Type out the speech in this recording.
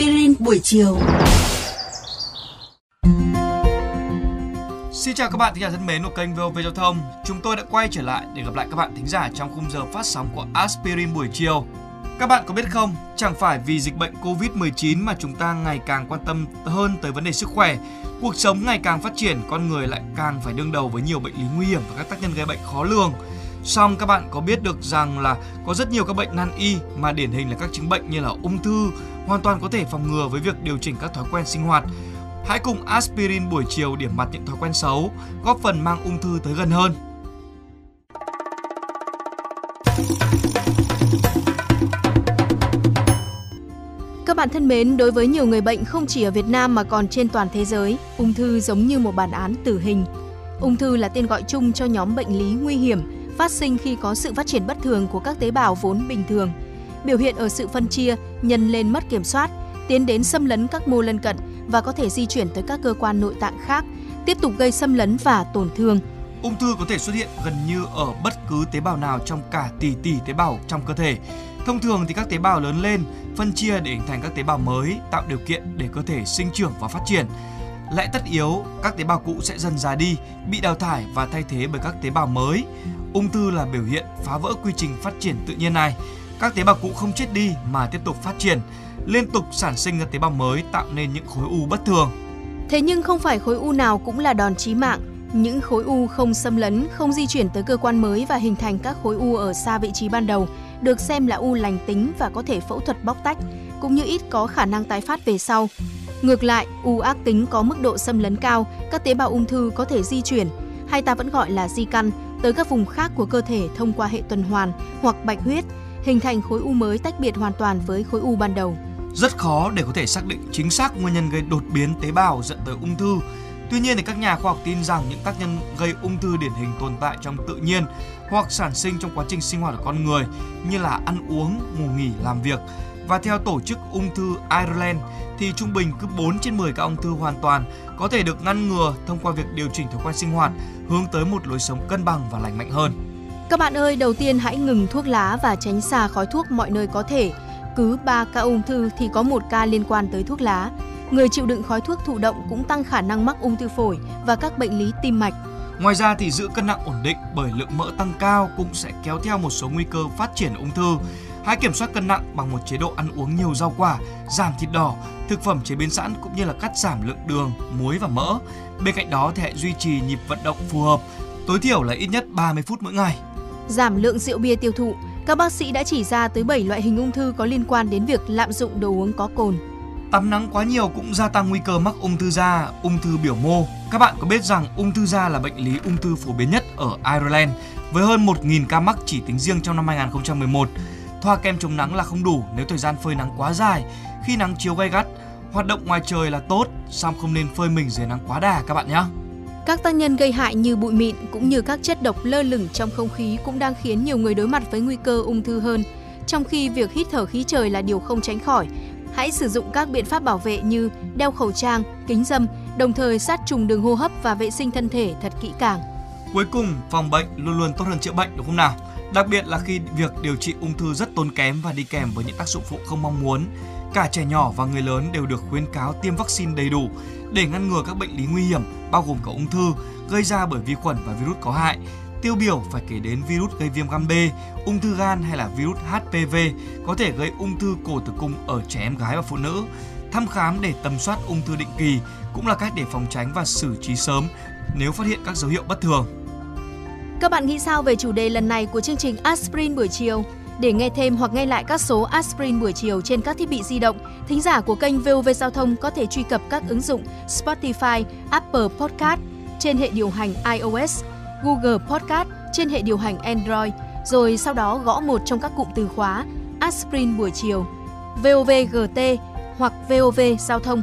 aspirin buổi chiều. Xin chào các bạn thính giả thân mến của kênh VOV Giao thông. Chúng tôi đã quay trở lại để gặp lại các bạn thính giả trong khung giờ phát sóng của Aspirin buổi chiều. Các bạn có biết không, chẳng phải vì dịch bệnh Covid-19 mà chúng ta ngày càng quan tâm hơn tới vấn đề sức khỏe. Cuộc sống ngày càng phát triển, con người lại càng phải đương đầu với nhiều bệnh lý nguy hiểm và các tác nhân gây bệnh khó lường. Song các bạn có biết được rằng là có rất nhiều các bệnh nan y mà điển hình là các chứng bệnh như là ung thư hoàn toàn có thể phòng ngừa với việc điều chỉnh các thói quen sinh hoạt. Hãy cùng aspirin buổi chiều điểm mặt những thói quen xấu, góp phần mang ung thư tới gần hơn. Các bạn thân mến, đối với nhiều người bệnh không chỉ ở Việt Nam mà còn trên toàn thế giới, ung thư giống như một bản án tử hình. Ung thư là tên gọi chung cho nhóm bệnh lý nguy hiểm phát sinh khi có sự phát triển bất thường của các tế bào vốn bình thường. Biểu hiện ở sự phân chia, nhân lên mất kiểm soát, tiến đến xâm lấn các mô lân cận và có thể di chuyển tới các cơ quan nội tạng khác, tiếp tục gây xâm lấn và tổn thương. Ung thư có thể xuất hiện gần như ở bất cứ tế bào nào trong cả tỷ tỷ tế bào trong cơ thể. Thông thường thì các tế bào lớn lên, phân chia để hình thành các tế bào mới, tạo điều kiện để cơ thể sinh trưởng và phát triển. Lại tất yếu, các tế bào cũ sẽ dần già đi, bị đào thải và thay thế bởi các tế bào mới. Ung thư là biểu hiện phá vỡ quy trình phát triển tự nhiên này. Các tế bào cũ không chết đi mà tiếp tục phát triển, liên tục sản sinh ra tế bào mới tạo nên những khối u bất thường. Thế nhưng không phải khối u nào cũng là đòn chí mạng. Những khối u không xâm lấn, không di chuyển tới cơ quan mới và hình thành các khối u ở xa vị trí ban đầu được xem là u lành tính và có thể phẫu thuật bóc tách, cũng như ít có khả năng tái phát về sau. Ngược lại, u ác tính có mức độ xâm lấn cao, các tế bào ung thư có thể di chuyển, hay ta vẫn gọi là di căn, tới các vùng khác của cơ thể thông qua hệ tuần hoàn hoặc bạch huyết, hình thành khối u mới tách biệt hoàn toàn với khối u ban đầu. Rất khó để có thể xác định chính xác nguyên nhân gây đột biến tế bào dẫn tới ung thư. Tuy nhiên thì các nhà khoa học tin rằng những tác nhân gây ung thư điển hình tồn tại trong tự nhiên hoặc sản sinh trong quá trình sinh hoạt của con người như là ăn uống, ngủ nghỉ, làm việc. Và theo tổ chức ung thư Ireland thì trung bình cứ 4 trên 10 các ung thư hoàn toàn có thể được ngăn ngừa thông qua việc điều chỉnh thói quen sinh hoạt hướng tới một lối sống cân bằng và lành mạnh hơn. Các bạn ơi, đầu tiên hãy ngừng thuốc lá và tránh xa khói thuốc mọi nơi có thể. Cứ 3 ca ung thư thì có một ca liên quan tới thuốc lá. Người chịu đựng khói thuốc thụ động cũng tăng khả năng mắc ung thư phổi và các bệnh lý tim mạch. Ngoài ra thì giữ cân nặng ổn định bởi lượng mỡ tăng cao cũng sẽ kéo theo một số nguy cơ phát triển ung thư. Hãy kiểm soát cân nặng bằng một chế độ ăn uống nhiều rau quả, giảm thịt đỏ, thực phẩm chế biến sẵn cũng như là cắt giảm lượng đường, muối và mỡ. Bên cạnh đó thì hãy duy trì nhịp vận động phù hợp, tối thiểu là ít nhất 30 phút mỗi ngày. Giảm lượng rượu bia tiêu thụ, các bác sĩ đã chỉ ra tới 7 loại hình ung thư có liên quan đến việc lạm dụng đồ uống có cồn. Tắm nắng quá nhiều cũng gia tăng nguy cơ mắc ung thư da, ung thư biểu mô. Các bạn có biết rằng ung thư da là bệnh lý ung thư phổ biến nhất ở Ireland với hơn 1.000 ca mắc chỉ tính riêng trong năm 2011. Thoa kem chống nắng là không đủ nếu thời gian phơi nắng quá dài. Khi nắng chiếu gay gắt, hoạt động ngoài trời là tốt, song không nên phơi mình dưới nắng quá đà các bạn nhé. Các tác nhân gây hại như bụi mịn cũng như các chất độc lơ lửng trong không khí cũng đang khiến nhiều người đối mặt với nguy cơ ung thư hơn. Trong khi việc hít thở khí trời là điều không tránh khỏi, hãy sử dụng các biện pháp bảo vệ như đeo khẩu trang, kính dâm, đồng thời sát trùng đường hô hấp và vệ sinh thân thể thật kỹ càng. Cuối cùng, phòng bệnh luôn luôn tốt hơn chữa bệnh đúng không nào? Đặc biệt là khi việc điều trị ung thư rất tốn kém và đi kèm với những tác dụng phụ không mong muốn. Cả trẻ nhỏ và người lớn đều được khuyến cáo tiêm vaccine đầy đủ để ngăn ngừa các bệnh lý nguy hiểm bao gồm cả ung thư gây ra bởi vi khuẩn và virus có hại. Tiêu biểu phải kể đến virus gây viêm gan B, ung thư gan hay là virus HPV có thể gây ung thư cổ tử cung ở trẻ em gái và phụ nữ. Thăm khám để tầm soát ung thư định kỳ cũng là cách để phòng tránh và xử trí sớm nếu phát hiện các dấu hiệu bất thường. Các bạn nghĩ sao về chủ đề lần này của chương trình Aspirin buổi chiều? Để nghe thêm hoặc nghe lại các số Aspirin buổi chiều trên các thiết bị di động, thính giả của kênh VOV Giao thông có thể truy cập các ứng dụng Spotify, Apple Podcast trên hệ điều hành iOS, Google Podcast trên hệ điều hành Android, rồi sau đó gõ một trong các cụm từ khóa Aspirin buổi chiều, VOVGT hoặc VOV Giao thông.